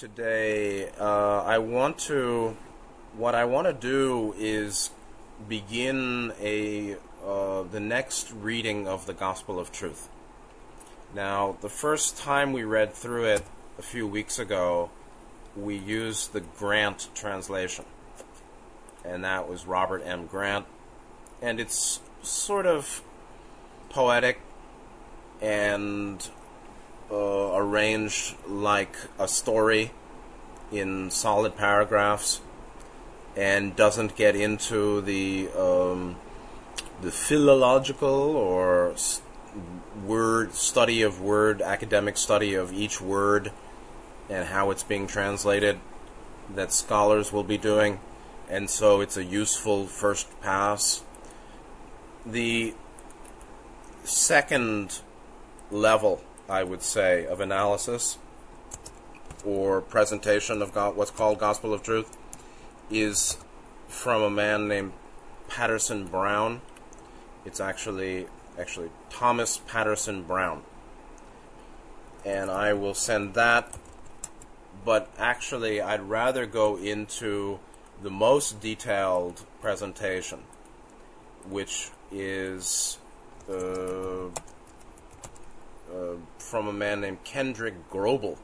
today, uh, I want to. What I want to do is begin a uh, the next reading of the Gospel of Truth. Now, the first time we read through it a few weeks ago, we used the Grant translation, and that was Robert M. Grant, and it's sort of poetic and uh, arranged like a story in solid paragraphs and doesn't get into the um, the philological or s- word study of word academic study of each word and how it's being translated that scholars will be doing. And so it's a useful first pass. The second level I would say, of analysis or presentation of go- what's called Gospel of Truth is from a man named Patterson Brown. It's actually actually Thomas Patterson Brown. And I will send that but actually I'd rather go into the most detailed presentation which is uh, uh, from a man named Kendrick Grobel.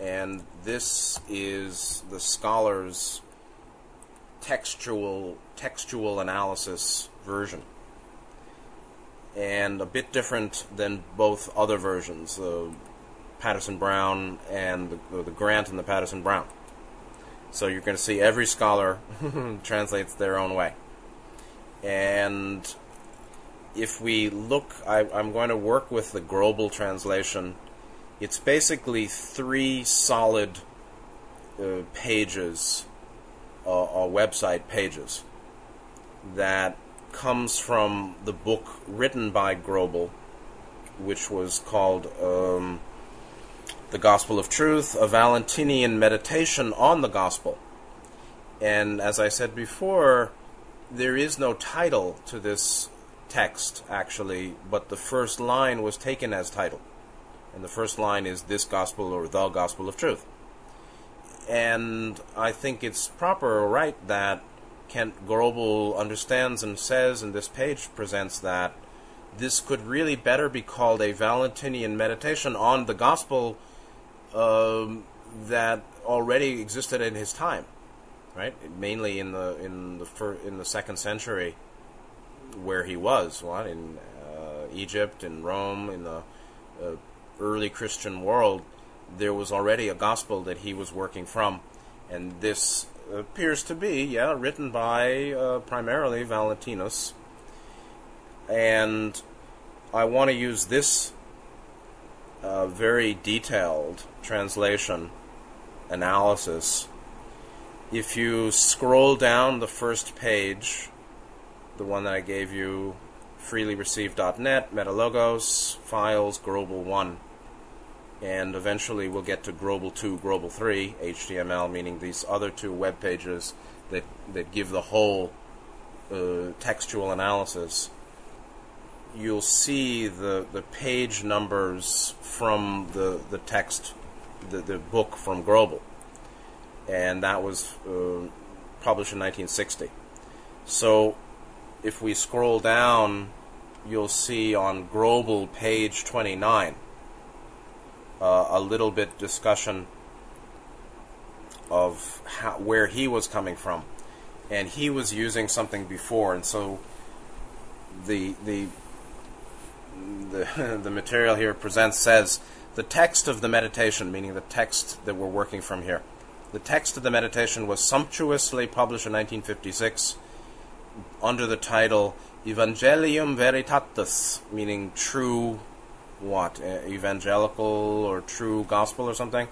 And this is the scholar's textual textual analysis version. And a bit different than both other versions, the Patterson Brown and the, the Grant and the Patterson Brown. So you're going to see every scholar translates their own way. And if we look, I, am going to work with the Grobel translation. It's basically three solid uh, pages, uh, or website pages, that comes from the book written by Grobel, which was called um, The Gospel of Truth, a Valentinian meditation on the Gospel. And as I said before, there is no title to this text, actually, but the first line was taken as title. And the first line is this gospel or the gospel of truth. And I think it's proper or right that Kent Grobel understands and says, and this page presents that this could really better be called a Valentinian meditation on the gospel um, that already existed in his time, right? Mainly in the in the fir- in the second century where he was, what in uh, Egypt and Rome, in the uh, early Christian world, there was already a gospel that he was working from, and this appears to be, yeah, written by uh, primarily Valentinus, and I want to use this uh, very detailed translation analysis. If you scroll down the first page the one that I gave you, freelyreceived.net, Metalogos, files, Grobel 1. And eventually we'll get to Grobel 2, Grobel 3, HTML, meaning these other two web pages that, that give the whole uh, textual analysis. You'll see the, the page numbers from the, the text, the, the book from Grobel. And that was uh, published in 1960. So if we scroll down, you'll see on Grobel page 29 uh, a little bit discussion of how, where he was coming from, and he was using something before, and so the the the, the material here presents says the text of the meditation, meaning the text that we're working from here. The text of the meditation was sumptuously published in 1956 under the title Evangelium Veritatis, meaning true what? Evangelical or true gospel or something.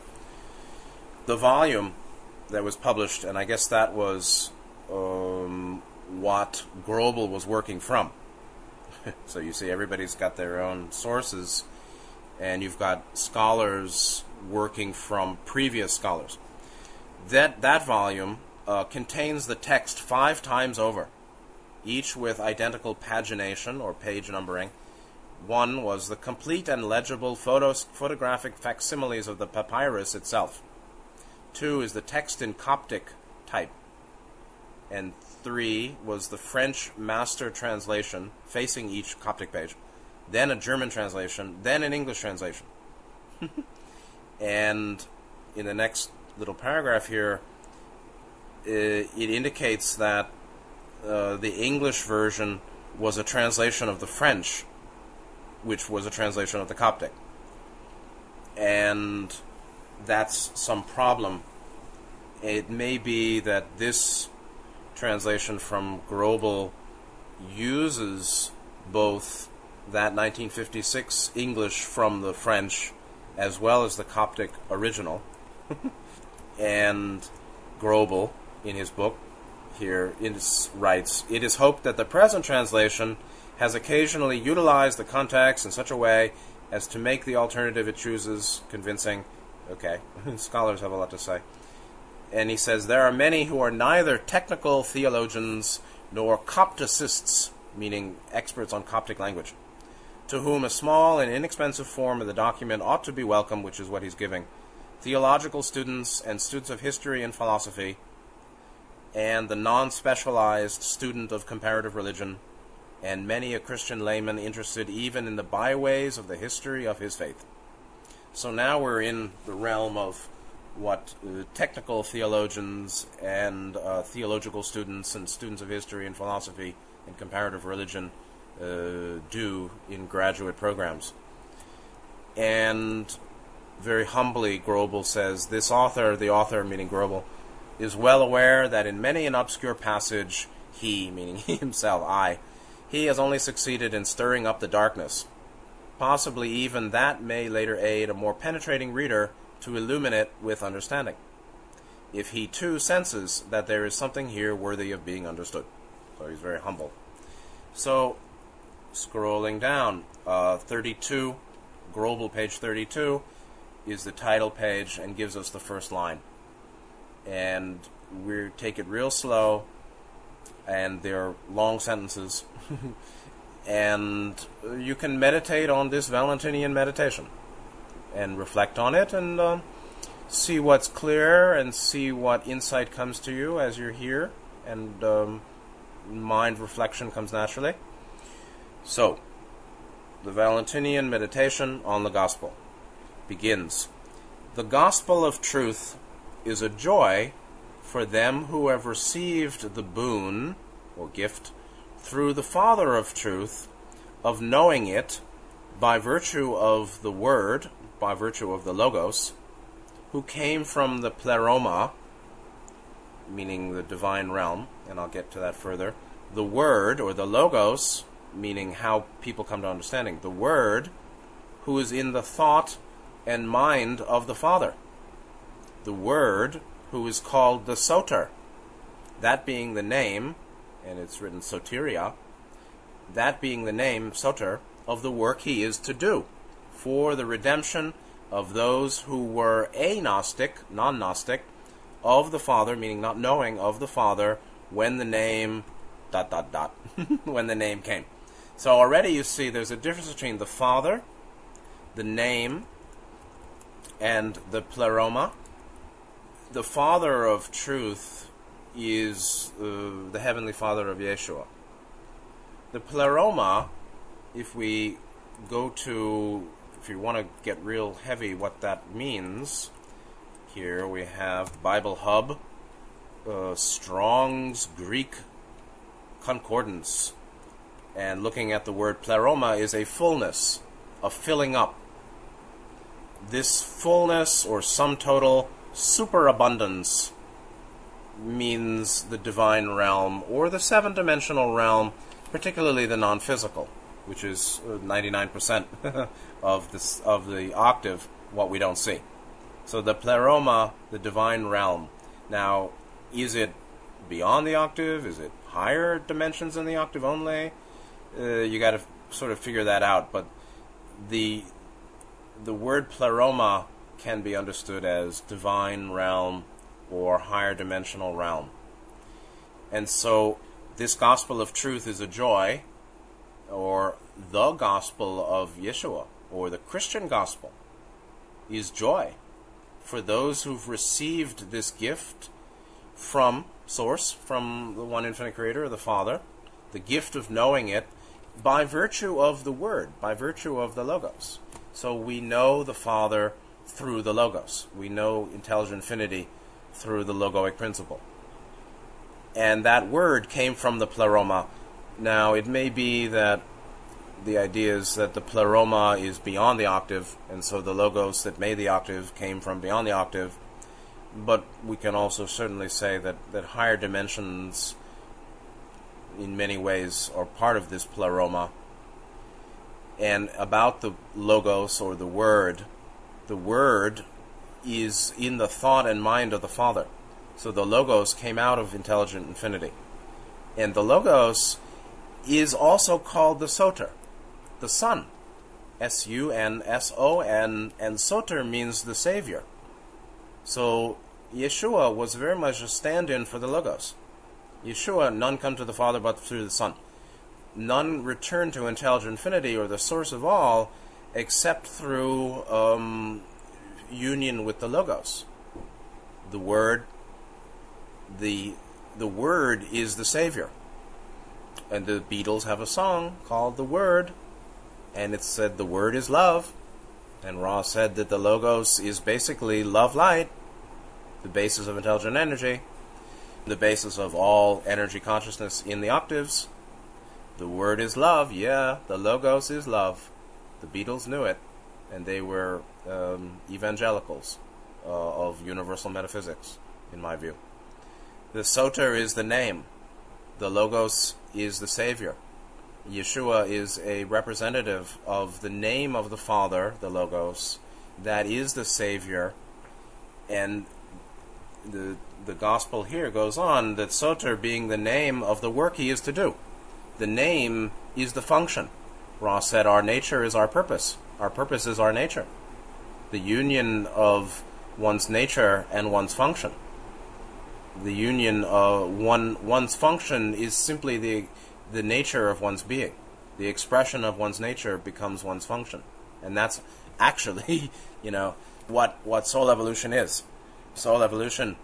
The volume that was published, and I guess that was um, what Grobel was working from. so you see, everybody's got their own sources, and you've got scholars working from previous scholars. That that volume uh, contains the text five times over each with identical pagination or page numbering. One was the complete and legible photos, photographic facsimiles of the papyrus itself. Two is the text in Coptic type. And three was the French master translation facing each Coptic page, then a German translation, then an English translation. and in the next little paragraph here, it, it indicates that uh, the English version was a translation of the French, which was a translation of the Coptic. And that's some problem. It may be that this translation from Grobel uses both that 1956 English from the French as well as the Coptic original. and Grobel, in his book, here writes It is hoped that the present translation has occasionally utilized the context in such a way as to make the alternative it chooses convincing. Okay, scholars have a lot to say and he says there are many who are neither technical theologians nor Copticists, meaning experts on Coptic language, to whom a small and inexpensive form of the document ought to be welcome, which is what he's giving. Theological students and students of history and philosophy, and the non specialized student of comparative religion, and many a Christian layman interested even in the byways of the history of his faith. So now we're in the realm of what uh, technical theologians and uh, theological students and students of history and philosophy and comparative religion uh, do in graduate programs. And very humbly, Grobel says this author, the author meaning Grobel, is well aware that in many an obscure passage, he, meaning he himself, I, he has only succeeded in stirring up the darkness. Possibly even that may later aid a more penetrating reader to illuminate with understanding, if he too senses that there is something here worthy of being understood. So he's very humble. So, scrolling down, uh, 32, Grobel page 32, is the title page and gives us the first line. And we take it real slow, and they're long sentences. and you can meditate on this Valentinian meditation and reflect on it and uh, see what's clear and see what insight comes to you as you're here and um, mind reflection comes naturally. So, the Valentinian meditation on the gospel begins. The gospel of truth is a joy for them who have received the boon or gift through the Father of truth of knowing it by virtue of the Word by virtue of the Logos, who came from the Pleroma, meaning the divine realm, and I'll get to that further. The Word, or the Logos, meaning how people come to understanding. The Word, who is in the thought and mind of the Father. The Word, who is called the Soter. That being the name, and it's written Soteria, that being the name, Soter, of the work he is to do for the redemption of those who were agnostic, non Gnostic, of the Father, meaning not knowing of the Father when the name dot dot dot when the name came. So already you see there's a difference between the Father, the name, and the pleroma. The Father of truth is uh, the Heavenly Father of Yeshua. The pleroma, if we go to if you want to get real heavy what that means, here we have Bible Hub, uh, Strong's Greek Concordance. And looking at the word pleroma is a fullness, a filling up. This fullness or sum total superabundance means the divine realm or the seven dimensional realm, particularly the non physical which is 99% uh, of this of the octave, what we don't see. So the pleroma, the divine realm. Now, is it beyond the octave? Is it higher dimensions than the octave only? Uh, you got to sort of figure that out. But the the word pleroma can be understood as divine realm or higher dimensional realm. And so this gospel of truth is a joy or the gospel of Yeshua or the Christian gospel is joy for those who've received this gift from Source, from the one infinite creator, the Father, the gift of knowing it by virtue of the Word, by virtue of the Logos. So we know the Father through the Logos. We know intelligent infinity through the logoic principle. And that word came from the pleroma. Now, it may be that the idea is that the pleroma is beyond the octave, and so the logos that made the octave came from beyond the octave. But we can also certainly say that, that higher dimensions, in many ways, are part of this pleroma. And about the logos or the word, the word is in the thought and mind of the Father. So the Logos came out of intelligent infinity. And the Logos is also called the Soter, the Son. S U N S O N, and Soter means the Savior. So Yeshua was very much a stand in for the Logos. Yeshua, none come to the Father but through the Son. None return to intelligent infinity or the source of all except through um, union with the Logos. The Word, the the Word is the Savior. And the Beatles have a song called The Word, and it said the Word is love. And Ra said that the Logos is basically love light, the basis of intelligent energy, the basis of all energy consciousness in the octaves. The Word is love, yeah, the Logos is love. The Beatles knew it, and they were um, evangelicals uh, of universal metaphysics, in my view. The Soter is the name. The Logos is the Savior. Yeshua is a representative of the name of the Father, the Logos, that is the Savior. And the, the Gospel here goes on that Soter being the name of the work he is to do. The name is the function. Ra said, Our nature is our purpose. Our purpose is our nature. The union of one's nature and one's function the union of one one's function is simply the the nature of one's being. The expression of one's nature becomes one's function, and that's actually, you know, what what soul evolution is. Soul evolution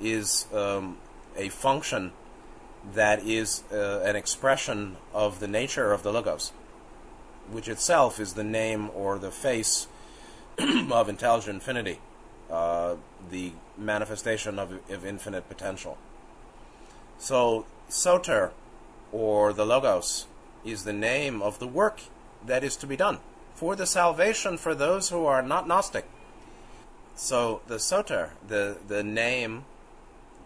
is um, a function that is uh, an expression of the nature of the logos, which itself is the name or the face of intelligent infinity. Uh, the manifestation of, of infinite potential. So, Soter, or the Logos, is the name of the work that is to be done for the salvation for those who are not Gnostic. So, the Soter, the, the name,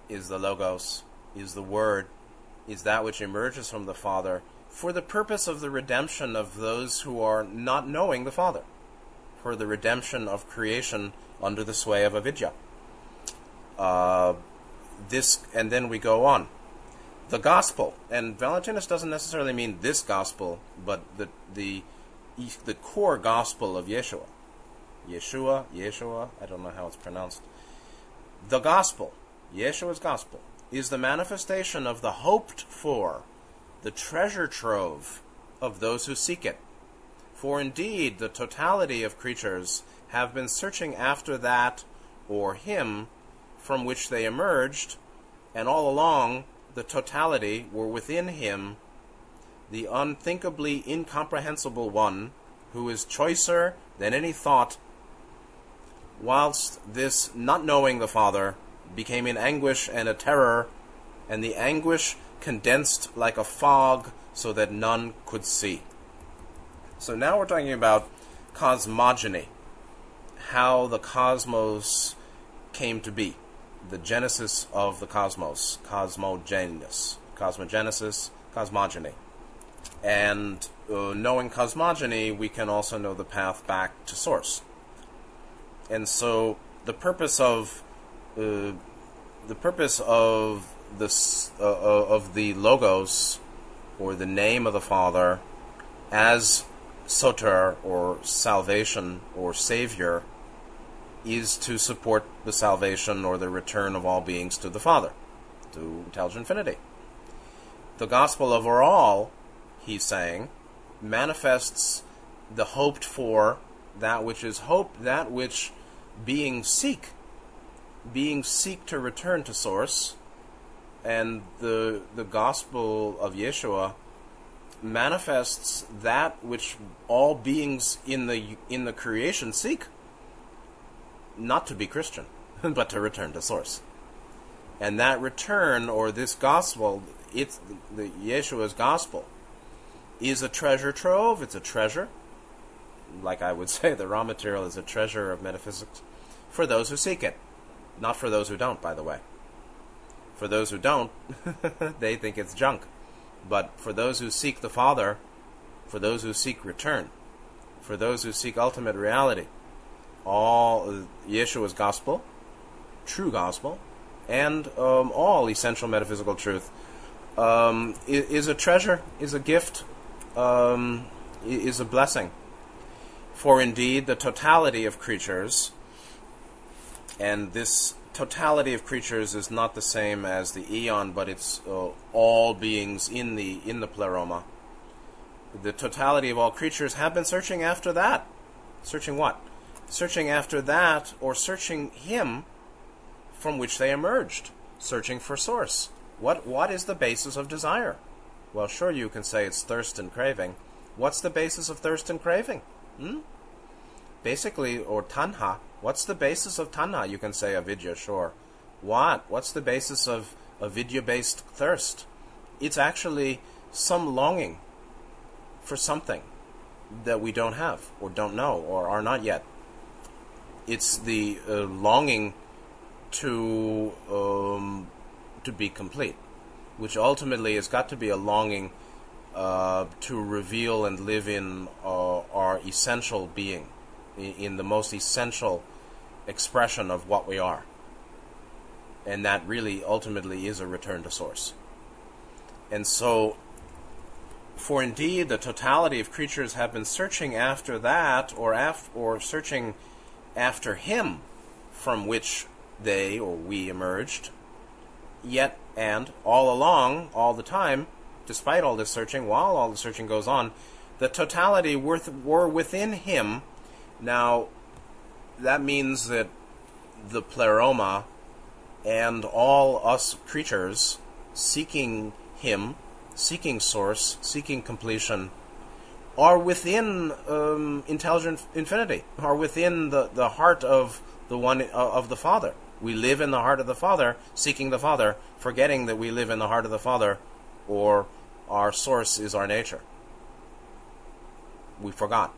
is the Logos, is the Word, is that which emerges from the Father for the purpose of the redemption of those who are not knowing the Father, for the redemption of creation under the sway of avidya. Uh, this, and then we go on. The gospel, and Valentinus doesn't necessarily mean this gospel, but the the the core gospel of Yeshua. Yeshua, Yeshua, I don't know how it's pronounced. The gospel, Yeshua's gospel, is the manifestation of the hoped for, the treasure trove of those who seek it. For indeed, the totality of creatures have been searching after that or him from which they emerged, and all along the totality were within him, the unthinkably incomprehensible one, who is choicer than any thought, whilst this not knowing the Father became in anguish and a terror, and the anguish condensed like a fog so that none could see. So now we're talking about cosmogony, how the cosmos came to be, the genesis of the cosmos, cosmogenesis, cosmogenesis, cosmogony. And uh, knowing cosmogony, we can also know the path back to source. And so the purpose of uh, the purpose of this uh, uh of the logos or the name of the Father as soter or salvation or savior is to support the salvation or the return of all beings to the Father, to intelligent infinity. The gospel overall, he's saying, manifests the hoped for, that which is hoped, that which beings seek beings seek to return to source, and the the gospel of Yeshua manifests that which all beings in the in the creation seek not to be Christian, but to return to source. And that return, or this gospel, it's the Yeshua's gospel, is a treasure trove. It's a treasure. Like I would say, the raw material is a treasure of metaphysics for those who seek it, not for those who don't. By the way, for those who don't, they think it's junk. But for those who seek the Father, for those who seek return, for those who seek ultimate reality, all Yeshua's gospel, true gospel, and um, all essential metaphysical truth um, is, a treasure, is a gift, um, is a blessing. For indeed, the totality of creatures, and this totality of creatures is not the same as the eon, but it's uh, all beings in the in the pleroma. The totality of all creatures have been searching after that. Searching what? searching after that or searching him from which they emerged, searching for source. What what is the basis of desire? Well, sure you can say it's thirst and craving. What's the basis of thirst and craving? Hmm? Basically, or tanha. What's the basis of tanha? You can say avidya, sure. What? What's the basis of avidya-based thirst? It's actually some longing for something that we don't have, or don't know, or are not yet it's the uh, longing to um, to be complete, which ultimately has got to be a longing uh, to reveal and live in uh, our essential being, in, in the most essential expression of what we are, and that really ultimately is a return to source. And so, for indeed, the totality of creatures have been searching after that, or af- or searching after him from which they or we emerged. Yet, and all along, all the time, despite all this searching, while all the searching goes on, the totality worth, were within him. Now, that means that the pleroma and all us creatures seeking him, seeking source, seeking completion, are within um, intelligent infinity, are within the, the heart of the one uh, of the Father. We live in the heart of the Father, seeking the Father, forgetting that we live in the heart of the Father, or our source is our nature. We forgot,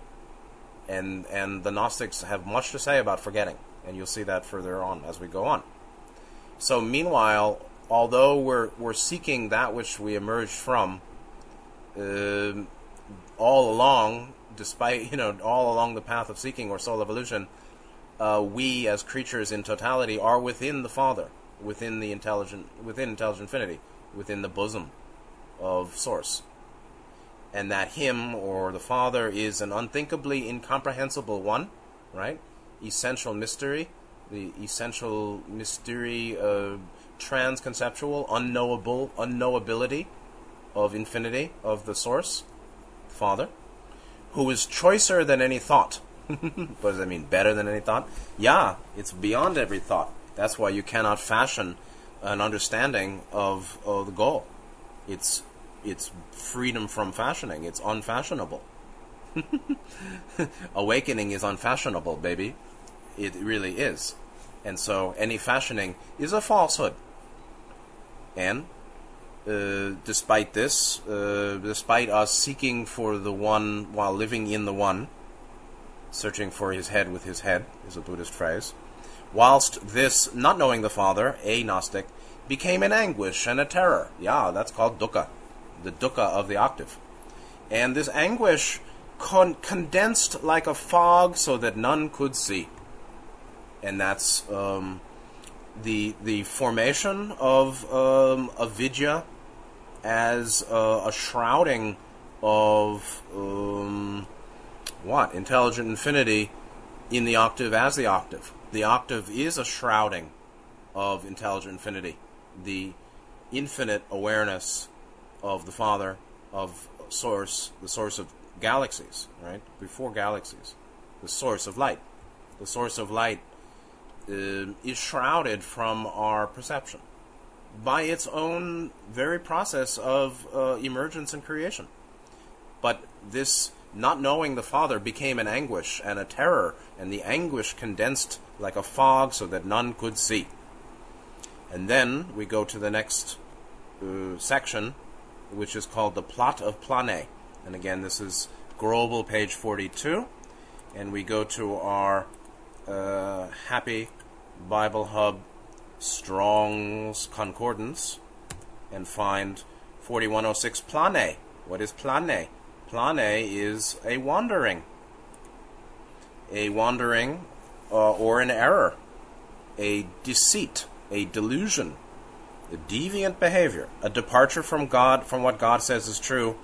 and and the Gnostics have much to say about forgetting, and you'll see that further on as we go on. So, meanwhile, although we're we're seeking that which we emerged from. Uh, all along, despite you know all along the path of seeking or soul evolution, uh, we as creatures in totality are within the Father, within the intelligent, within intelligent infinity, within the bosom of Source, and that Him or the Father is an unthinkably incomprehensible one, right? Essential mystery, the essential mystery, uh, transconceptual, unknowable, unknowability of infinity of the Source Father, who is choicer than any thought. what does that mean? Better than any thought? Yeah, it's beyond every thought. That's why you cannot fashion an understanding of, of the goal. It's it's freedom from fashioning. It's unfashionable. Awakening is unfashionable, baby. It really is. And so any fashioning is a falsehood. And uh, despite this, uh, despite us seeking for the one while living in the one, searching for his head with his head is a Buddhist phrase, whilst this, not knowing the Father, a Gnostic, became an anguish and a terror. Yeah, that's called dukkha, the dukkha of the octave. And this anguish con- condensed like a fog so that none could see. And that's um, the the formation of um, avidya as a, a shrouding of um, what intelligent infinity in the octave as the octave. The octave is a shrouding of intelligent infinity, the infinite awareness of the Father, of source, the source of galaxies, right? Before galaxies, the source of light. The source of light uh, is shrouded from our perception by its own very process of uh, emergence and creation. But this not knowing the Father became an anguish and a terror, and the anguish condensed like a fog so that none could see. And then we go to the next uh, section, which is called the plot of Plane. And again, this is Grobel, page 42. And we go to our uh, Happy Bible Hub Strong's Concordance and find 4106 Plane. What is Plane? Plane is a wandering. A wandering uh, or an error. A deceit. A delusion. Deviant behavior. A departure from God, from what God says is true.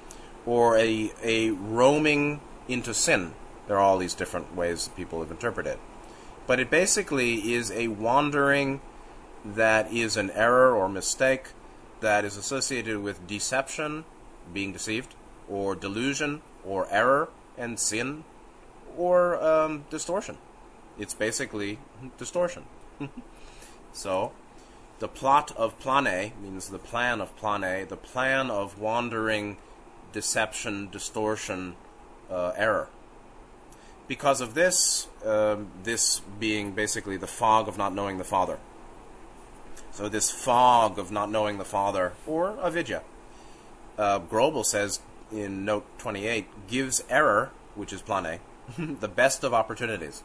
Or a, a roaming into sin. There are all these different ways people have interpreted it. But it basically is a wandering that is an error or mistake that is associated with deception, being deceived, or delusion, or error and sin, or um, distortion. It's basically distortion. so, the plot of plane means the plan of plane, the plan of wandering, deception, distortion, uh, error. Because of this, um, this being basically the fog of not knowing the Father. So this fog of not knowing the Father, or avidya, uh, Grobel says in note 28, gives error, which is plane, the best of opportunities.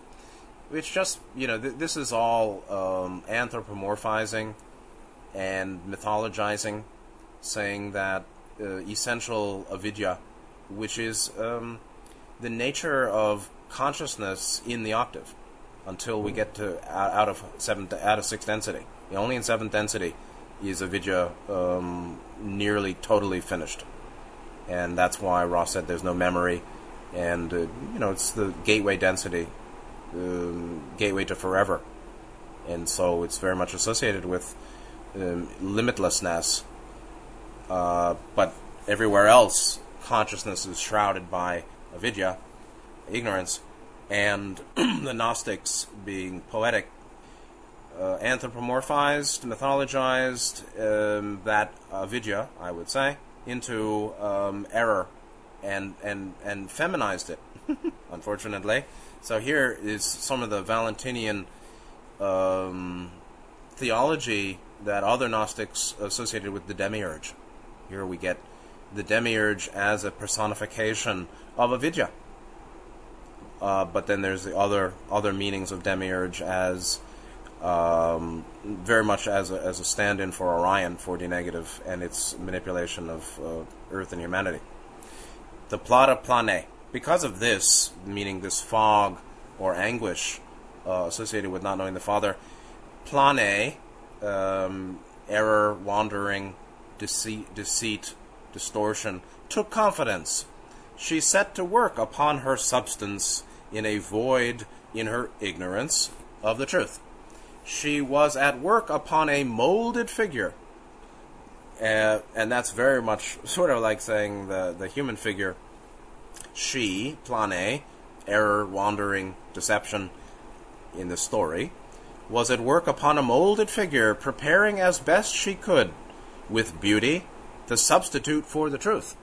It's just, you know, th- this is all um, anthropomorphizing and mythologizing, saying that uh, essential avidya, which is um, the nature of consciousness in the octave, until we get to out of seventh, out of sixth density. Only in seventh density is avidya um, nearly totally finished, and that's why Ross said there's no memory, and uh, you know it's the gateway density, um, gateway to forever, and so it's very much associated with um, limitlessness. Uh, but everywhere else, consciousness is shrouded by avidya, ignorance, and the Gnostics being poetic uh, anthropomorphized, mythologized um, that avidya, I would say, into um, error and, and, and feminized it, unfortunately. So here is some of the Valentinian um, theology that other Gnostics associated with the demiurge. Here we get the demiurge as a personification of avidya. Uh, but then there's the other other meanings of demiurge as um, very much as a, as a stand-in for Orion 4D negative and its manipulation of uh, Earth and humanity. The plata plane. Because of this, meaning this fog or anguish uh, associated with not knowing the Father, plane, um, error, wandering, deceit, deceit, distortion, took confidence. She set to work upon her substance in a void in her ignorance of the truth she was at work upon a molded figure. Uh, and that's very much sort of like saying the, the human figure. She, plane, error, wandering, deception in the story, was at work upon a molded figure, preparing as best she could, with beauty, the substitute for the truth.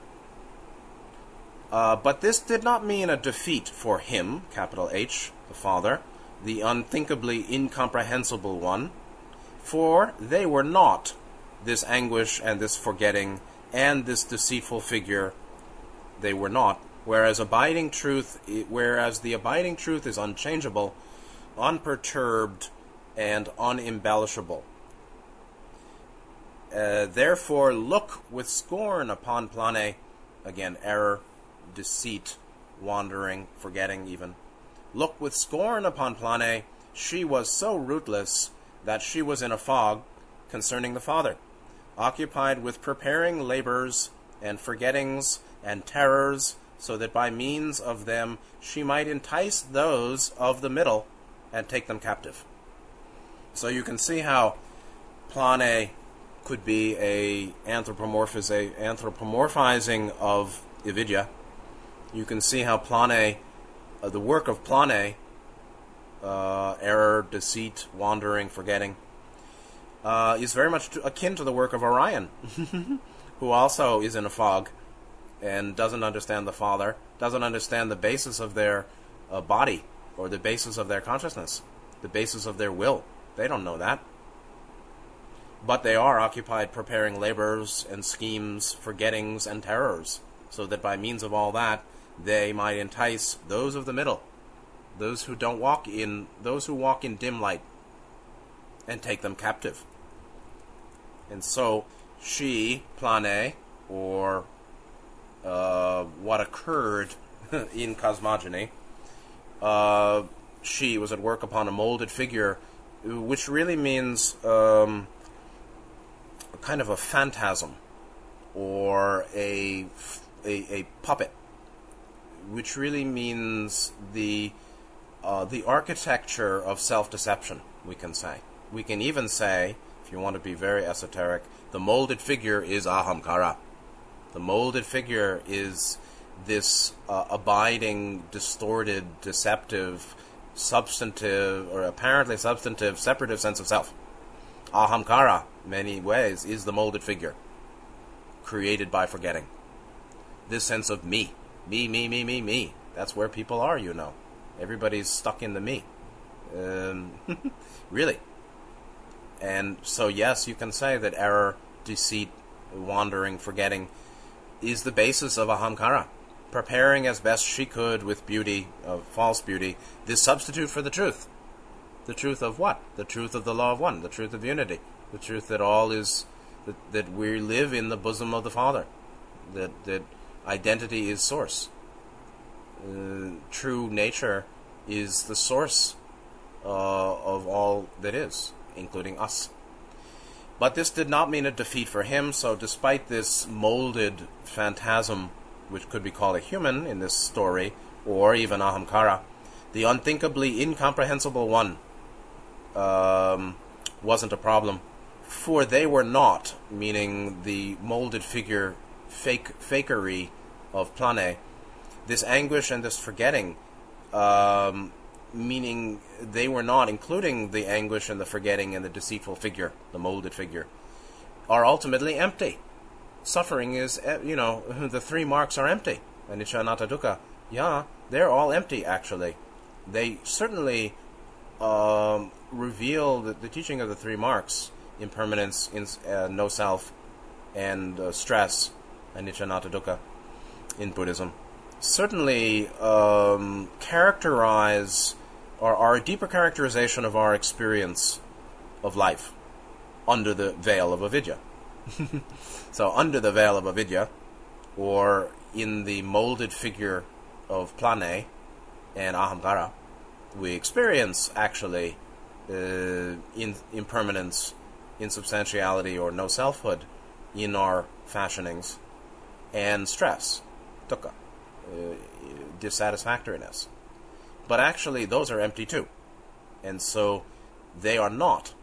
Uh, but this did not mean a defeat for him, capital H, the Father the unthinkably incomprehensible one, for they were not this anguish and this forgetting and this deceitful figure. They were not. Whereas abiding truth, whereas the abiding truth is unchangeable, unperturbed, and unembellishable. Uh, therefore, look with scorn upon plane, again, error, deceit, wandering, forgetting even, look with scorn upon Plane, she was so rootless that she was in a fog concerning the Father, occupied with preparing labors and forgettings and terrors, so that by means of them she might entice those of the middle and take them captive. So you can see how Plane could be a anthropomorphizing of Avidya. You can see how Plane uh, the work of Plane uh, error, deceit, wandering, forgetting, uh, is very much akin to the work of Orion, who also is in a fog and doesn't understand the Father, doesn't understand the basis of their uh, body or the basis of their consciousness, the basis of their will. They don't know that. But they are occupied preparing labors and schemes, forgettings and terrors, so that by means of all that, they might entice those of the middle, those who don't walk in, those who walk in dim light, and take them captive. And so, she, Plane, or uh, what occurred in cosmogony, uh, she was at work upon a molded figure, which really means um, kind of a phantasm or a, a, a puppet, which really means the uh, the architecture of self-deception. We can say. We can even say, if you want to be very esoteric, the molded figure is ahamkara. The molded figure is this uh, abiding, distorted, deceptive, substantive, or apparently substantive, separative sense of self. Ahamkara, many ways, is the molded figure created by forgetting. This sense of me. Me, me, me, me, me. That's where people are, you know. Everybody's stuck in the me. Um, really. And so, yes, you can say that error, deceit, wandering, forgetting is the basis of ahamkara. Preparing as best she could with beauty, of false beauty, this substitute for the truth. The truth of what? The truth of the law of one, the truth of unity, the truth that all is, that, that we live in the bosom of the Father, that, that identity is source. Uh, true nature is the source uh, of all that is, including us. But this did not mean a defeat for him, so despite this molded phantasm, which could be called a human in this story, or even Ahamkara, the unthinkably incomprehensible one um, wasn't a problem. For they were not, meaning the molded figure, fake fakery of Plane, this anguish and this forgetting, um, meaning they were not, including the anguish and the forgetting and the deceitful figure, the molded figure, are ultimately empty. Suffering is, eh, you know, the three marks are empty. Anicca, dukkha. Yeah, they're all empty, actually. They certainly um, reveal the, the, teaching of the three marks impermanence, in, uh, no self, and uh, stress, anicca, dukkha, in Buddhism. Certainly um, characterize or are a deeper characterization of our experience of life under the veil of avidya. so, under the veil of avidya, or in the molded figure of plane and ahamkara, we experience actually uh, in impermanence, insubstantiality, or no selfhood in our fashionings, and stress, dukkha, uh, dissatisfactoriness. But actually, those are empty too. And so they are not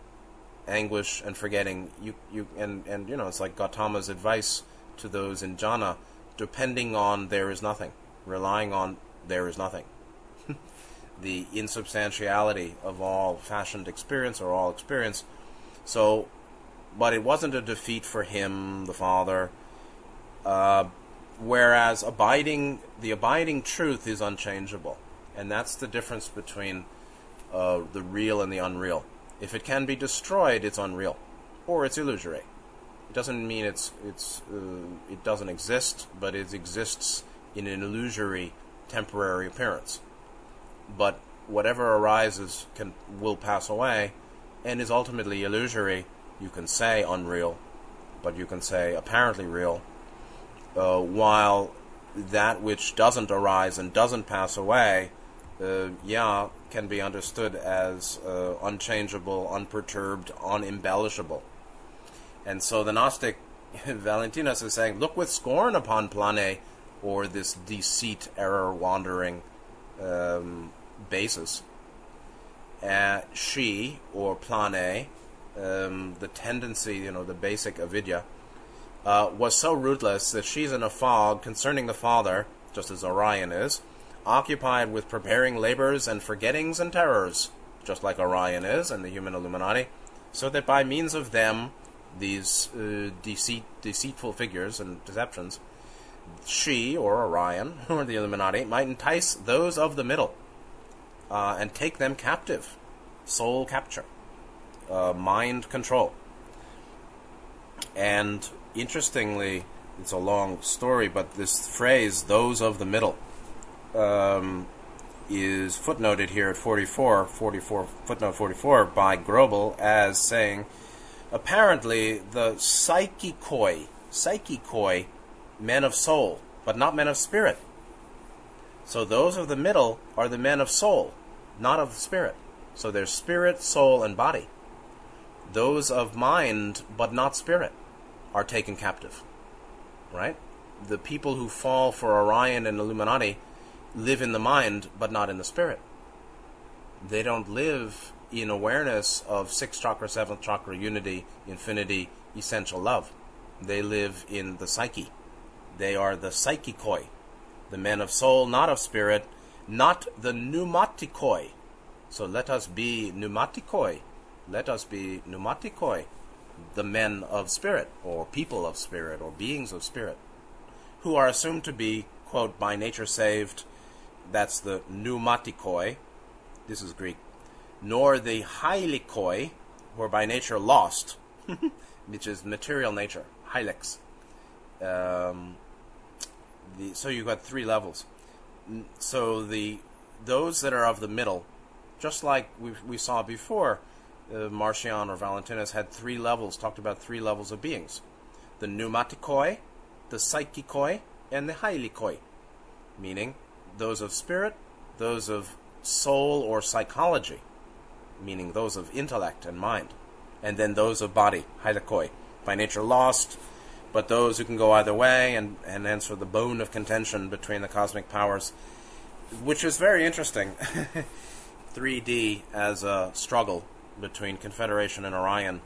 anguish and forgetting. You, you, and, and, you know, it's like Gautama's advice to those in jhana depending on there is nothing, relying on there is nothing. the insubstantiality of all fashioned experience or all experience. So, but it wasn't a defeat for him, the father. Uh, whereas abiding, the abiding truth is unchangeable. And that's the difference between uh, the real and the unreal. If it can be destroyed, it's unreal, or it's illusory. It doesn't mean it's it's uh, it doesn't exist, but it exists in an illusory, temporary appearance. But whatever arises can will pass away, and is ultimately illusory. You can say unreal, but you can say apparently real. Uh, while that which doesn't arise and doesn't pass away uh, yeah can be understood as uh, unchangeable, unperturbed, unembellishable. And so the Gnostic Valentinus is saying, look with scorn upon plane, or this deceit, error, wandering um, basis. Uh, she, or plane, um, the tendency, you know, the basic avidya, uh, was so rootless that she's in a fog concerning the Father, just as Orion is, occupied with preparing labors and forgettings and terrors, just like Orion is and the human Illuminati, so that by means of them, these uh, deceit, deceitful figures and deceptions, she, or Orion, or the Illuminati, might entice those of the middle uh, and take them captive. Soul capture, uh, mind control. And interestingly, it's a long story, but this phrase, those of the middle, um, is footnoted here at 44, 44, footnote 44 by Grobel as saying, apparently the psychikoi, psychikoi, men of soul, but not men of spirit. So those of the middle are the men of soul, not of spirit. So there's spirit, soul, and body. Those of mind, but not spirit, are taken captive. Right? The people who fall for Orion and Illuminati live in the mind, but not in the spirit. They don't live in awareness of sixth chakra, seventh chakra, unity, infinity, essential love. They live in the psyche. They are the psychikoi, the men of soul, not of spirit, not the pneumatikoi. So let us be pneumatikoi. Let us be pneumatikoi, the men of spirit, or people of spirit, or beings of spirit, who are assumed to be, quote, by nature saved, that's the pneumatikoi. This is Greek. Nor the hylikoi, who are by nature lost, which is material nature. Hylex. Um, the, so you've got three levels. So the those that are of the middle, just like we, we saw before, uh, Marcion or Valentinus had three levels, talked about three levels of beings. The pneumatikoi, the psychikoi, and the hylikoi, meaning those of spirit, those of soul or psychology, meaning those of intellect and mind, and then those of body, hylikoi, by nature lost, but those who can go either way, and, and answer the bone of contention between the cosmic powers, which is very interesting. 3D as a struggle between Confederation and Orion,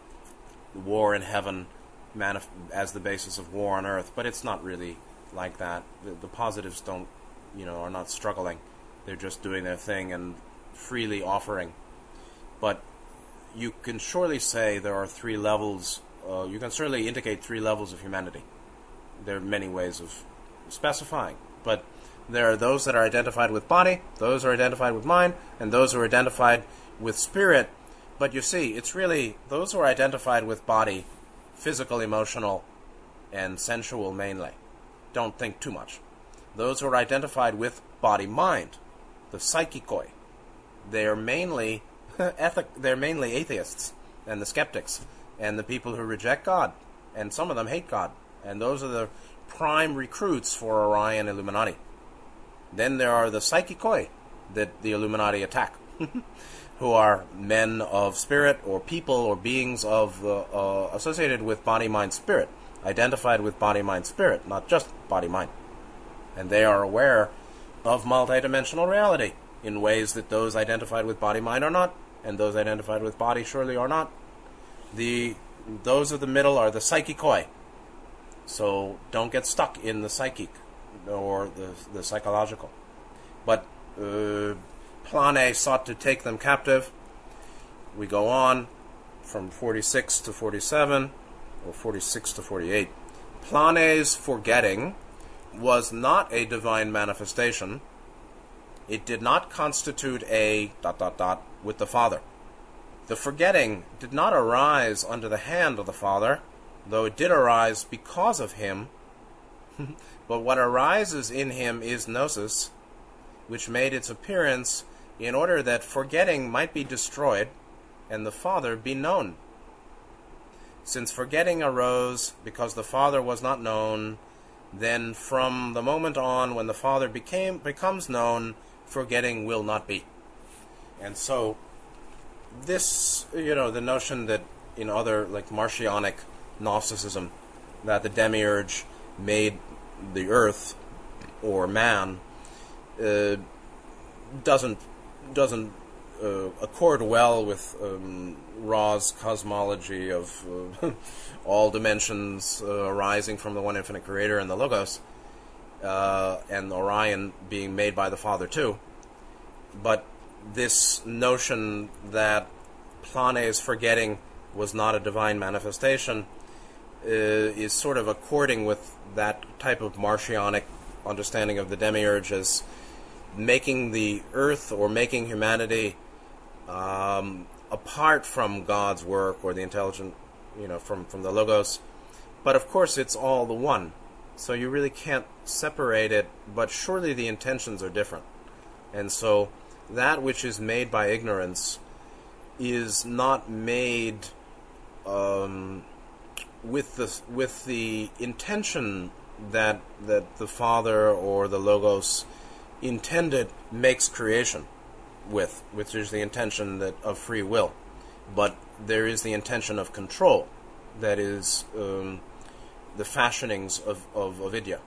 war in heaven manif- as the basis of war on Earth, but it's not really like that. The, the positives don't you know, are not struggling. They're just doing their thing and freely offering. But you can surely say there are three levels. Uh, you can certainly indicate three levels of humanity. There are many ways of specifying, but there are those that are identified with body, those are identified with mind, and those who are identified with spirit. But you see, it's really those who are identified with body, physical, emotional, and sensual mainly. Don't think too much those who are identified with body mind, the psychikoi. They are mainly ethic, they're mainly atheists and the skeptics and the people who reject God, and some of them hate God, and those are the prime recruits for Orion Illuminati. Then there are the psychikoi that the Illuminati attack, who are men of spirit or people or beings of uh, uh, associated with body mind spirit, identified with body mind spirit, not just body mind and they are aware of multidimensional reality in ways that those identified with body mind are not, and those identified with body surely are not. The those of the middle are the psychikoi. So don't get stuck in the psychic or the the psychological. But uh, Plane sought to take them captive. We go on from 46 to 47, or 46 to 48. Plane's forgetting was not a divine manifestation. It did not constitute a dot dot dot with the Father. The forgetting did not arise under the hand of the Father, though it did arise because of him. but what arises in him is gnosis, which made its appearance in order that forgetting might be destroyed and the Father be known. Since forgetting arose because the Father was not known, then from the moment on when the Father became becomes known, forgetting will not be. And so this you know, the notion that in other like Marcionic Gnosticism that the demiurge made the earth or man uh, doesn't doesn't uh, accord well with um, Ra's cosmology of uh, all dimensions uh, arising from the one infinite creator and the Logos. uh, and Orion being made by the Father too. But this notion that Plane's forgetting was not a divine manifestation uh, is sort of according with that type of Marcionic understanding of the demiurge as making the earth or making humanity um, apart from God's work or the intelligent, you know, from, from the Logos. But of course, it's all the one. So you really can't separate it, but surely the intentions are different. And so that which is made by ignorance is not made um, with the with the intention that that the Father or the Logos intended makes creation with, which is the intention that of free will, but there is the intention of control, that is um, the fashionings of of avidya,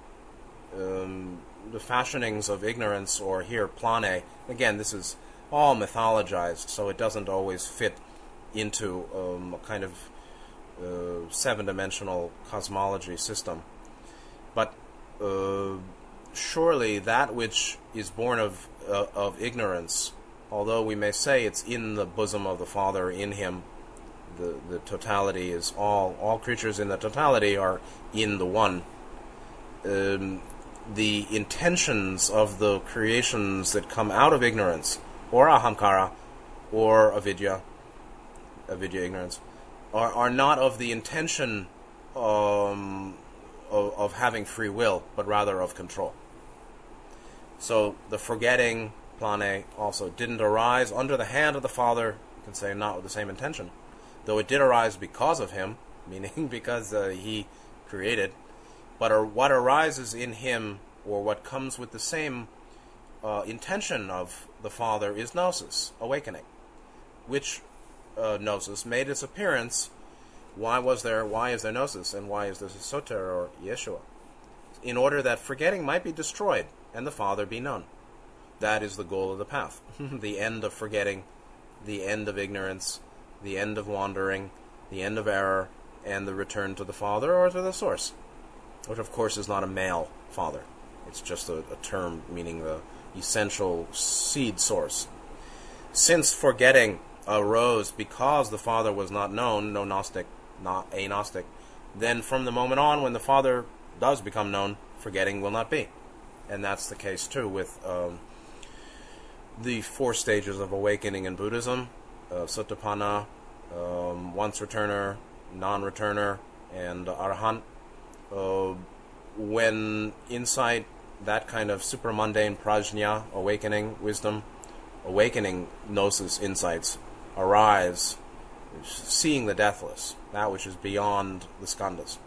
um, the fashionings of ignorance, or here plane. Again, this is all mythologized, so it doesn't always fit into um, a kind of uh, seven-dimensional cosmology system. But uh, surely that which is born of uh, of ignorance, although we may say it's in the bosom of the Father, in Him, the the totality is all all creatures in the totality are in the one. Um, the intentions of the creations that come out of ignorance, or ahamkara, or avidya, avidya ignorance, are, are not of the intention um, of, of having free will, but rather of control. So the forgetting plane also didn't arise under the hand of the Father, you can say not with the same intention, though it did arise because of him, meaning because uh, he created. But or what arises in him, or what comes with the same uh, intention of the Father, is gnosis, awakening, which uh, gnosis made its appearance. Why was there? Why is there gnosis, and why is there soter or Yeshua? In order that forgetting might be destroyed and the Father be known. That is the goal of the path. the end of forgetting, the end of ignorance, the end of wandering, the end of error, and the return to the Father or to the Source. Which, of course, is not a male Father. It's just a, a term meaning the essential seed source. Since forgetting arose because the Father was not known, no Gnostic, not a Gnostic, then from the moment on when the Father does become known, forgetting will not be and that's the case too with um, the four stages of awakening in Buddhism: uh, Sotapanna, um, once returner, non-returner, and arahant. Uh, when insight, that kind of supramundane prajna, awakening, wisdom, awakening gnosis insights arise, seeing the deathless, that which is beyond the skandhas.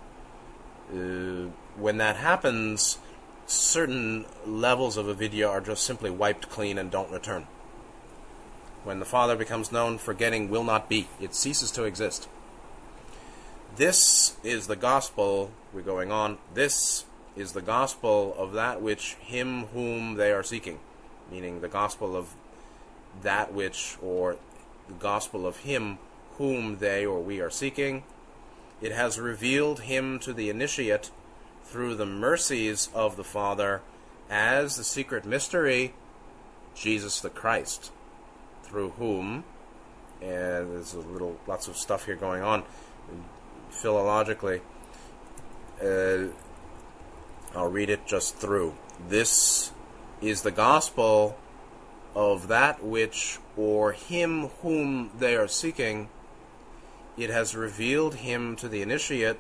Uh, when that happens, certain levels of a avidya are just simply wiped clean and don't return. When the Father becomes known, forgetting will not be. It ceases to exist. This is the gospel, we're going on, this is the gospel of that which him whom they are seeking, meaning the gospel of that which, or the gospel of him whom they or we are seeking. It has revealed him to the initiate through the mercies of the Father as the secret mystery, Jesus the Christ, through whom, and there's a little lots of stuff here going on philologically. Uh, I'll read it just through. This is the gospel of that which, or him whom they are seeking. It has revealed him to the initiate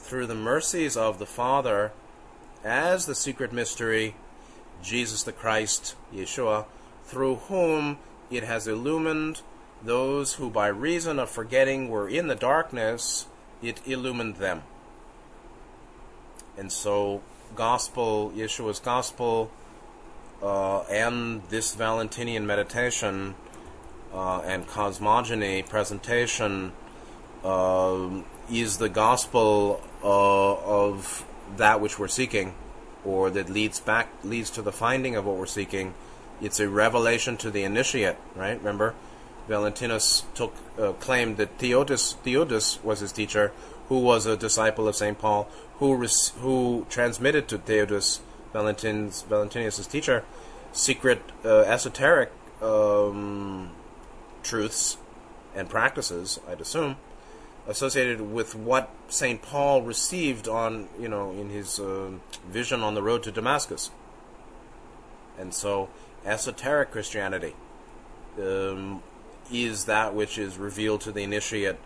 through the mercies of the Father as the secret mystery, Jesus the Christ, Yeshua, through whom it has illumined those who by reason of forgetting were in the darkness, it illumined them. And so, gospel, Yeshua's gospel, uh, and this Valentinian meditation uh, and cosmogony presentation uh, is the gospel uh, of that which we're seeking, or that leads back leads to the finding of what we're seeking. It's a revelation to the initiate, right? Remember, Valentinus took uh, claimed that Theudas Theudas was his teacher, who was a disciple of Saint Paul, who res- who transmitted to Theudas Valentin's Valentinius's teacher, secret uh, esoteric um, truths and practices, I'd assume, associated with what Saint Paul received on you know in his uh, vision on the road to Damascus. And so, esoteric Christianity um, is that which is revealed to the initiate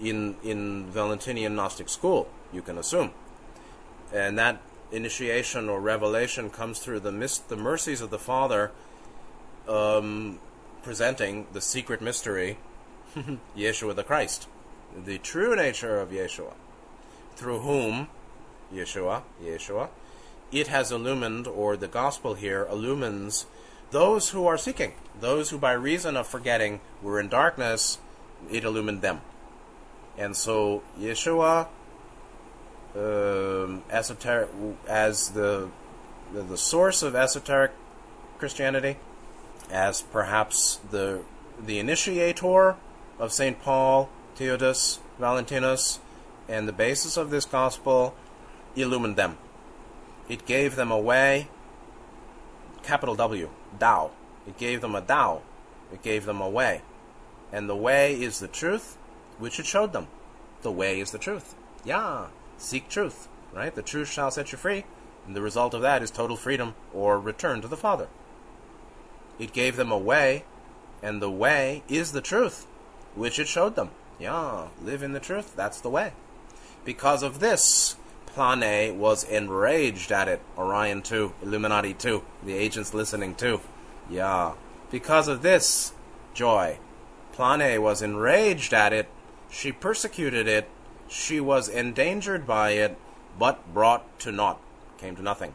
in in Valentinian Gnostic school. You can assume, and that initiation or revelation comes through the mis- the mercies of the Father, um, presenting the secret mystery, Yeshua the Christ, the true nature of Yeshua, through whom Yeshua, Yeshua, it has illumined, or the gospel here illumines those who are seeking, those who by reason of forgetting were in darkness, it illumined them. And so Yeshua, um, esoteric, as the, the the source of esoteric Christianity, as perhaps the the initiator of Saint Paul, Theudas, Valentinus, and the basis of this gospel, illumined them. It gave them a way, capital W, Tao. It gave them a Tao. It gave them a way. And the way is the truth, which it showed them. The way is the truth. Yeah. Seek truth, right? The truth shall set you free. And the result of that is total freedom or return to the Father. It gave them a way, and the way is the truth, which it showed them. Yeah, live in the truth. That's the way. Because of this, Plane was enraged at it. Orion 2, Illuminati 2, the agents listening too. Yeah. Because of this, Joy, Plane was enraged at it. She persecuted it. She was endangered by it, but brought to naught. Came to nothing.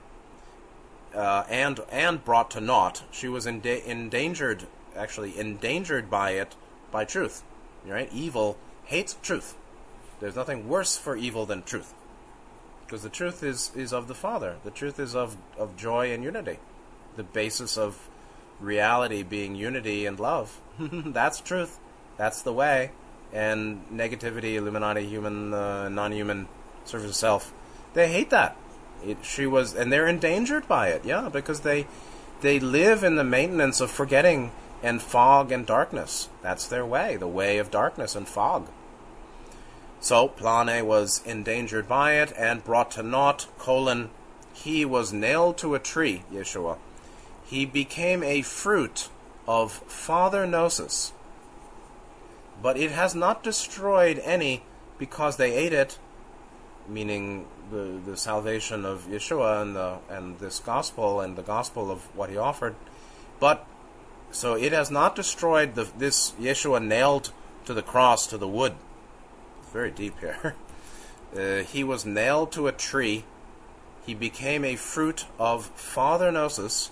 Uh, and and brought to naught. She was enda- endangered, actually endangered by it, by truth. Right? Evil hates truth. There's nothing worse for evil than truth. Because the truth is, is of the Father. The truth is of, of joy and unity. The basis of reality being unity and love. That's truth. That's the way. And negativity, Illuminati, human, uh, non-human, service of self, they hate that. It, she was, and they're endangered by it. Yeah, because they they live in the maintenance of forgetting and fog and darkness. That's their way, the way of darkness and fog. So Plane was endangered by it and brought to naught, colon, he was nailed to a tree, Yeshua. He became a fruit of Father Gnosis. But it has not destroyed any because they ate it, meaning the, the salvation of Yeshua and the and this gospel and the gospel of what he offered. But so it has not destroyed the, this Yeshua nailed to the cross to the wood It's very deep here. Uh, he was nailed to a tree. He became a fruit of Father Gnosis,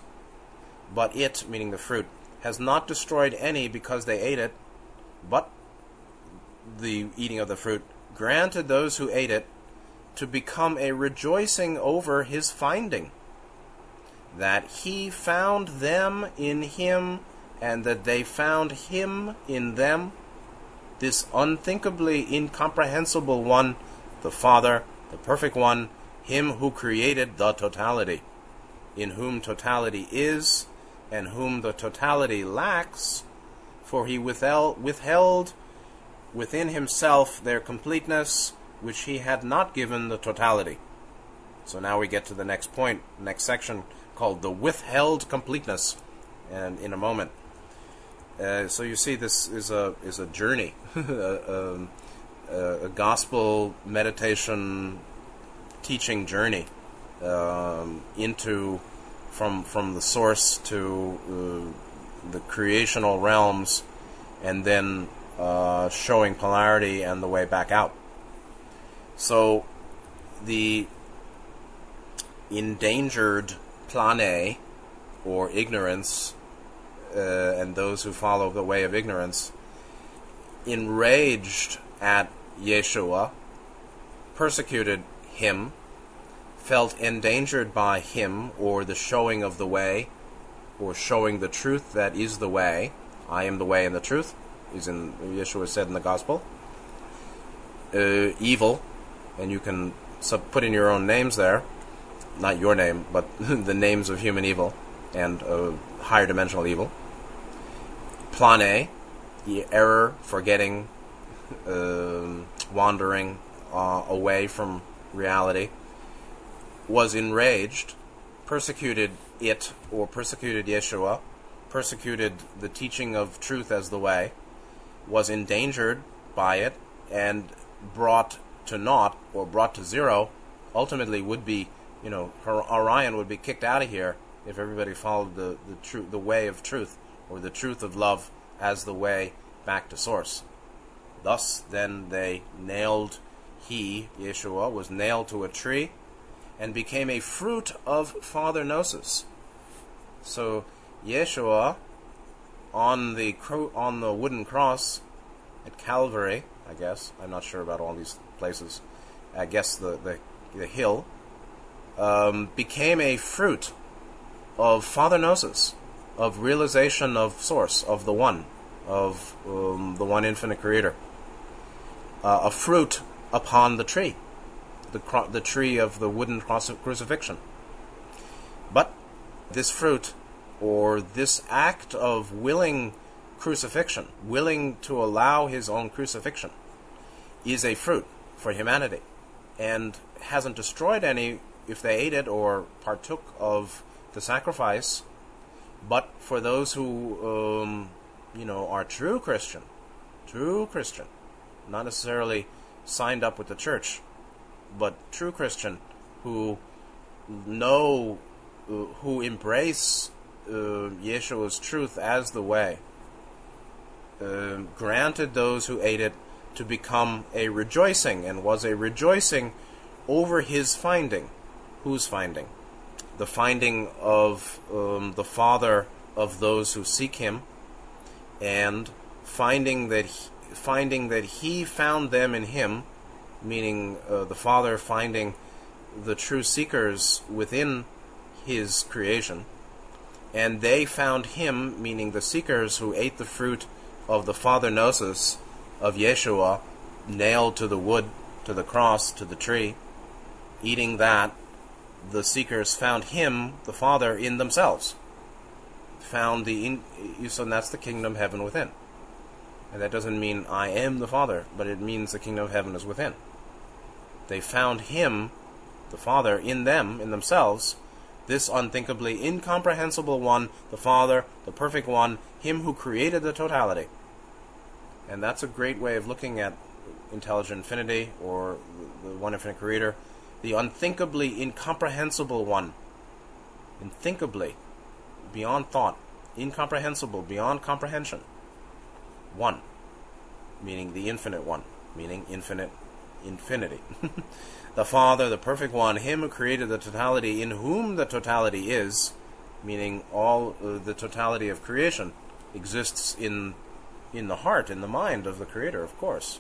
but it, meaning the fruit, has not destroyed any because they ate it, but the eating of the fruit granted those who ate it to become a rejoicing over his finding, that he found them in him, and that they found him in them this unthinkably incomprehensible one, the Father, the perfect one, him who created the totality, in whom totality is, and whom the totality lacks, for he withheld, within himself their completeness, which he had not given the totality. So now we get to the next point, next section, called the withheld completeness, and in a moment. Uh, so you see, this is a is a journey, a, a, a, gospel meditation teaching journey um, into from from the source to uh, the creational realms, and then uh, showing polarity and the way back out. So the endangered plane or ignorance uh, and those who follow the way of ignorance, enraged at Yeshua, persecuted him, felt endangered by him or the showing of the way, or showing the truth that is the way. I am the way and the truth, is in Yeshua said in the gospel. Uh, evil, and you can sub- put in your own names there. not your name, but the names of human evil and uh, higher dimensional evil. Plane, the error, forgetting, um, wandering uh, away from reality, was enraged, persecuted it or persecuted Yeshua, persecuted the teaching of truth as the way, was endangered by it, and brought to naught or brought to zero, ultimately would be, you know, Orion would be kicked out of here if everybody followed the the true the way of truth or the truth of love as the way back to source. Thus, then they nailed he Yeshua was nailed to a tree and became a fruit of Father Gnosis. So Yeshua on the cro- on the wooden cross at Calvary, I guess I'm not sure about all these places. I guess the the, the hill um, became a fruit of Father Gnosis, of realization of Source, of the One, of um, the One Infinite Creator. Uh, a fruit upon the tree, the, cro- the tree of the wooden cross- crucifixion. But this fruit, or this act of willing crucifixion, willing to allow his own crucifixion, is a fruit for humanity and hasn't destroyed any if they ate it or partook of the sacrifice. But for those who, um, you know, are true Christian, true Christian, not necessarily signed up with the church, but true Christian who know, uh, who embrace uh, Yeshua's truth as the way, uh, granted those who ate it to become a rejoicing, and was a rejoicing over his finding. Whose finding? The finding of um, the Father of those who seek him, and finding that he, finding that he found them in him, meaning uh, the Father finding the true seekers within his creation, and they found him, meaning the seekers who ate the fruit of the Father Gnosis of Yeshua, nailed to the wood, to the cross, to the tree, eating that, the seekers found him, the Father, in themselves. Found the, in, so that's the kingdom heaven within. And that doesn't mean I am the Father, but it means the kingdom of heaven is within. They found Him, the Father, in them, in themselves, this unthinkably incomprehensible one, the Father, the perfect one, Him who created the totality. And that's a great way of looking at intelligent infinity or the one infinite creator, the unthinkably incomprehensible one. Unthinkably, beyond thought, incomprehensible, beyond comprehension one, meaning the infinite one, meaning infinite infinity. the Father, the perfect one, him who created the totality, in whom the totality is, meaning all uh, the totality of creation exists in in the heart, in the mind of the creator, of course.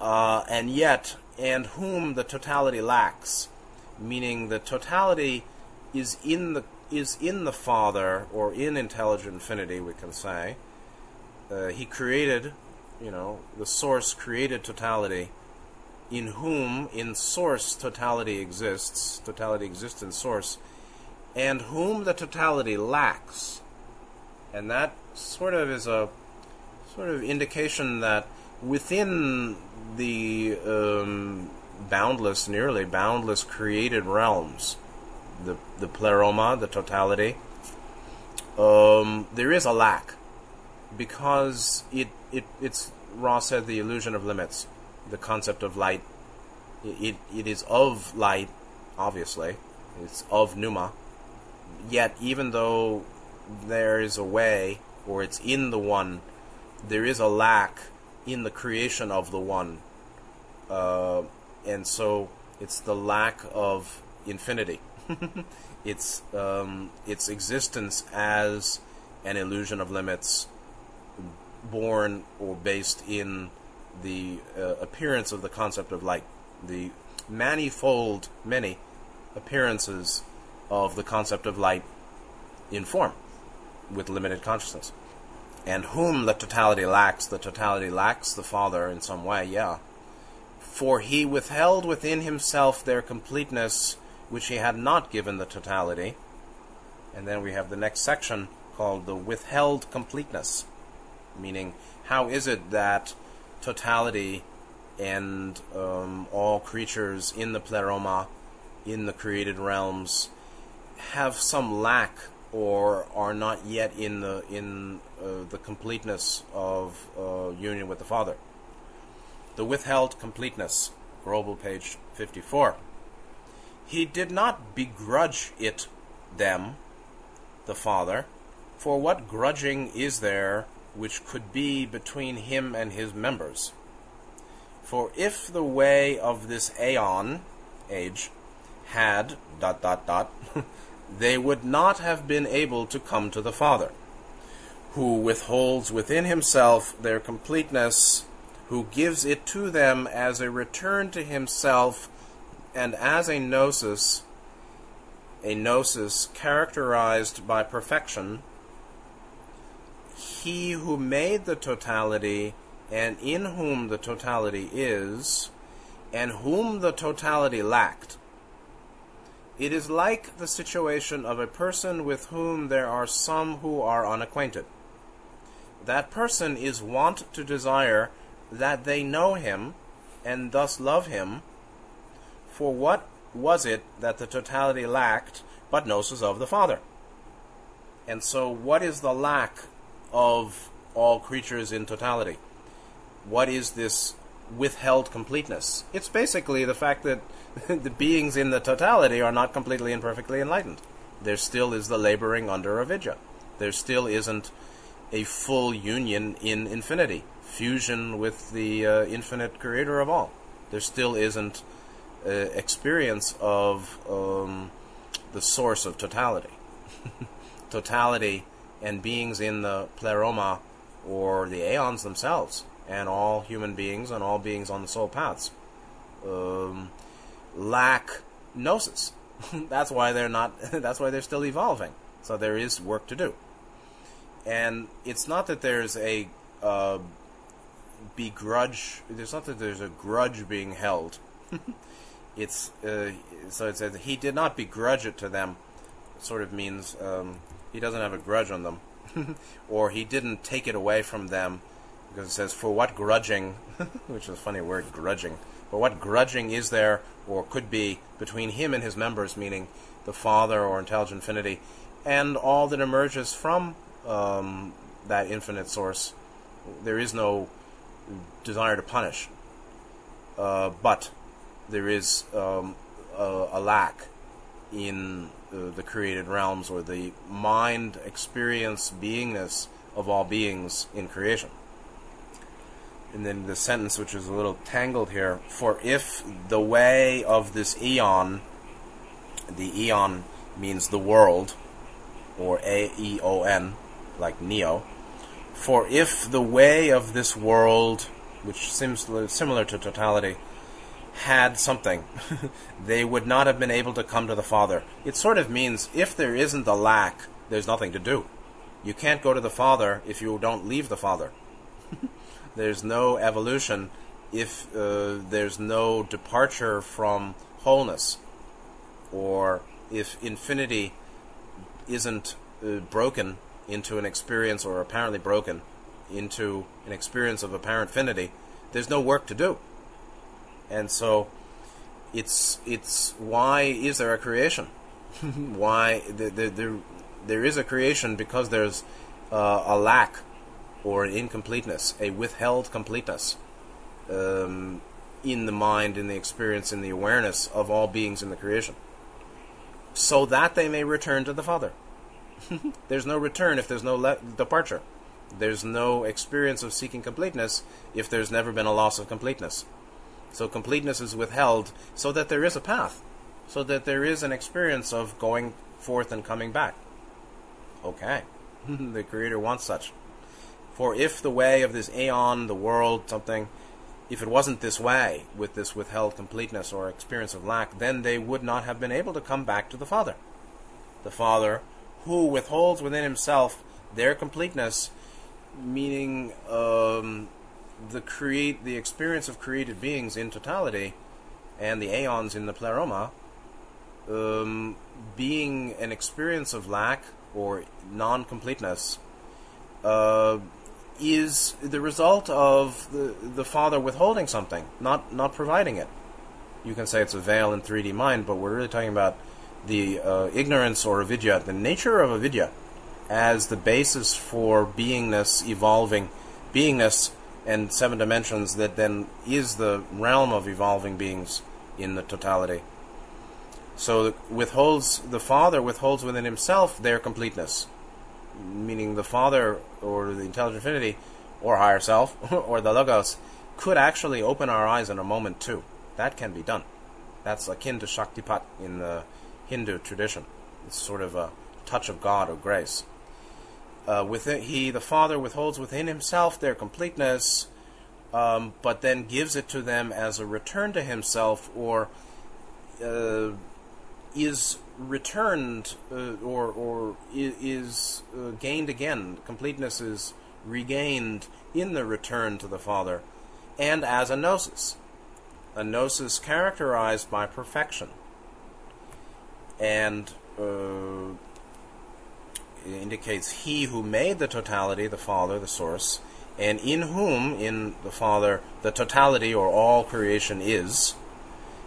Uh, and yet, and whom the totality lacks, meaning the totality is in the is in the Father or in intelligent infinity, we can say, uh, he created, you know, the source created totality, in whom, in source, totality exists, totality exists in source, and whom the totality lacks. And that sort of is a sort of indication that within the um, boundless, nearly boundless created realms, the the pleroma, the totality, um, there is a lack because it, it it's Ross said the illusion of limits, the concept of light. It, it is of light, obviously. It's of Pneuma. Yet, even though there is a way, or it's in the one, there is a lack in the creation of the one. Uh, and so it's the lack of infinity. it's um, its existence as an illusion of limits born or based in the uh, appearance of the concept of light, the manifold, many appearances of the concept of light in form with limited consciousness. And whom the totality lacks, the totality lacks the Father in some way, yeah. For he withheld within himself their completeness which he had not given the totality. And then we have the next section called the withheld completeness, meaning how is it that totality and um, all creatures in the pleroma, in the created realms, have some lack or are not yet in the in uh, the completeness of uh, union with the Father. The withheld completeness, Grobel page 54. He did not begrudge it them, the Father, for what grudging is there which could be between him and his members? For if the way of this aeon, age, had, dot, dot, dot, they would not have been able to come to the Father, who withholds within himself their completeness, who gives it to them as a return to himself and as a gnosis, a gnosis characterized by perfection, he who made the totality and in whom the totality is, and whom the totality lacked, it is like the situation of a person with whom there are some who are unacquainted. That person is wont to desire that they know him and thus love him. For what was it that the totality lacked but gnosis of the Father? And so, what is the lack of all creatures in totality? What is this withheld completeness? It's basically the fact that the beings in the totality are not completely and perfectly enlightened. There still is the laboring under avidya. There still isn't a full union in infinity, fusion with the uh, infinite creator of all. There still isn't uh, experience of um, the source of totality. totality and beings in the pleroma or the aeons themselves, and all human beings and all beings on the soul paths. Um, lack gnosis. that's why they're not. that's why they're still evolving. So there is work to do, and it's not that there's a uh, begrudge. There's not that there's a grudge being held. it's uh, so it says he did not begrudge it to them. sort of means um, he doesn't have a grudge on them, or he didn't take it away from them, because it says for what grudging, which is a funny word, grudging but what grudging is there or could be between him and his members, meaning the Father or intelligent infinity, and all that emerges from um, that infinite source? There is no desire to punish, uh, but there is um, a, a, lack in uh, the created realms or the mind experience beingness of all beings in creation and then the sentence which is a little tangled here for if the way of this eon the eon means the world or a e o n like neo. For if the way of this world which seems similar to totality had something they would not have been able to come to the father. It sort of means if there isn't a lack there's nothing to do. You can't go to the father if you don't leave the father. There's no evolution if uh, there's no departure from wholeness, or if infinity isn't uh, broken into an experience, or apparently broken into an experience of apparent finity, there's no work to do. And so, it's it's why is there a creation? why there, there, there is a creation because there's uh, a lack or an incompleteness, a withheld completeness um, in the mind, in the experience, in the awareness of all beings in the creation, so that they may return to the Father. there's no return if there's no le- departure. There's no experience of seeking completeness if there's never been a loss of completeness. So completeness is withheld so that there is a path, so that there is an experience of going forth and coming back. Okay. the Creator wants such. For if the way of this aeon, the world, something, if it wasn't this way, with this withheld completeness or experience of lack, then they would not have been able to come back to the Father. The Father, who withholds within himself their completeness, meaning um, the create the experience of created beings in totality, and the aeons in the pleroma, um, being an experience of lack or non completeness uh, is the result of the, the Father withholding something, not, not providing it. You can say it's a veil in 3D mind, but we're really talking about the uh, ignorance or avidya, the nature of avidya, as the basis for beingness, evolving beingness, and seven dimensions that then is the realm of evolving beings in the totality. So withholds the Father withholds within himself their completeness, meaning the Father or the intelligent infinity or higher self or the Logos could actually open our eyes in a moment too. That can be done. That's akin to Shaktipat in the Hindu tradition. It's sort of a touch of God or grace. Uh, within, he, the Father, withholds within himself their completeness, um, but then gives it to them as a return to himself or uh, is returned uh, or, or is uh, gained again. Completeness is regained in the return to the Father, and as a gnosis. A gnosis characterized by perfection. And uh, indicates he who made the totality, the Father, the Source, and in whom, in the Father, the totality or all creation is,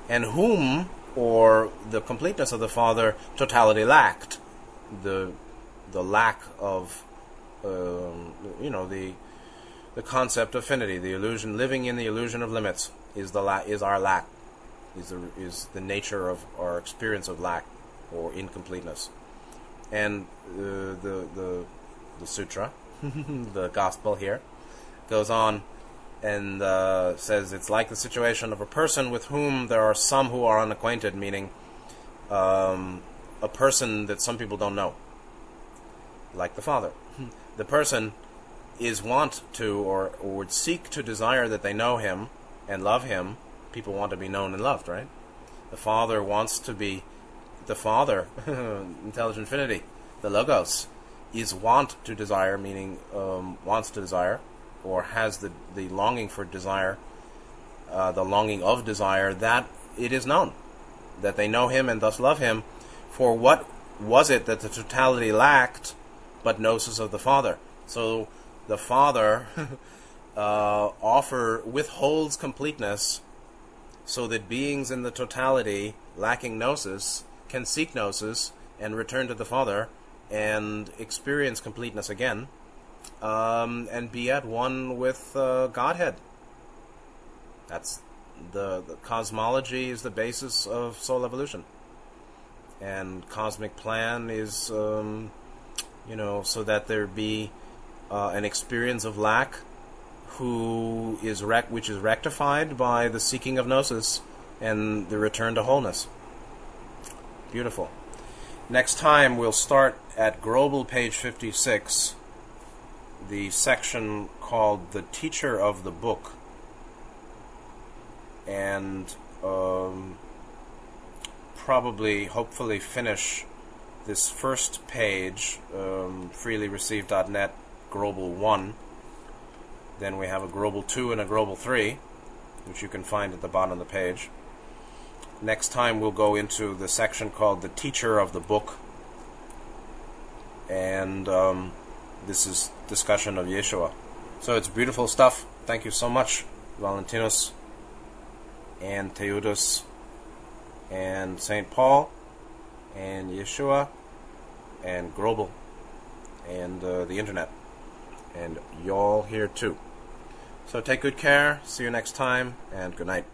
and whom or the completeness of the Father totality lacked, the the lack of um, you know the the concept of finity, the illusion, living in the illusion of limits, is the la- is our lack, is the is the nature of our experience of lack or incompleteness, and uh, the the the sutra, the gospel here, goes on and uh, says it's like the situation of a person with whom there are some who are unacquainted, meaning um, a person that some people don't know, like the Father. the person is want to or, or would seek to desire that they know him and love him. People want to be known and loved, right? The Father wants to be the Father, intelligent infinity, the Logos, is want to desire, meaning um, wants to desire or has the, the longing for desire, uh, the longing of desire, that it is known. That they know him and thus love him. For what was it that the totality lacked but gnosis of the Father? So the Father uh, offer withholds completeness so that beings in the totality lacking gnosis can seek gnosis and return to the Father and experience completeness again um, and be at one with uh, Godhead. That's the, the cosmology is the basis of soul evolution, and cosmic plan is, um, you know, so that there be uh, an experience of lack, who is rec- which is rectified by the seeking of gnosis and the return to wholeness. Beautiful. Next time we'll start at Grobel page 56 the section called The Teacher of the Book. And um, probably, hopefully, finish this first page, um, freelyreceived.net, Grobel 1. Then we have a Grobel 2 and a Grobel 3, which you can find at the bottom of the page. Next time we'll go into the section called The Teacher of the Book. And um, this is discussion of Yeshua. So it's beautiful stuff. Thank you so much, Valentinus and Theudas and St. Paul and Yeshua and Grobel and uh, the internet and y'all here too. So take good care. See you next time and good night.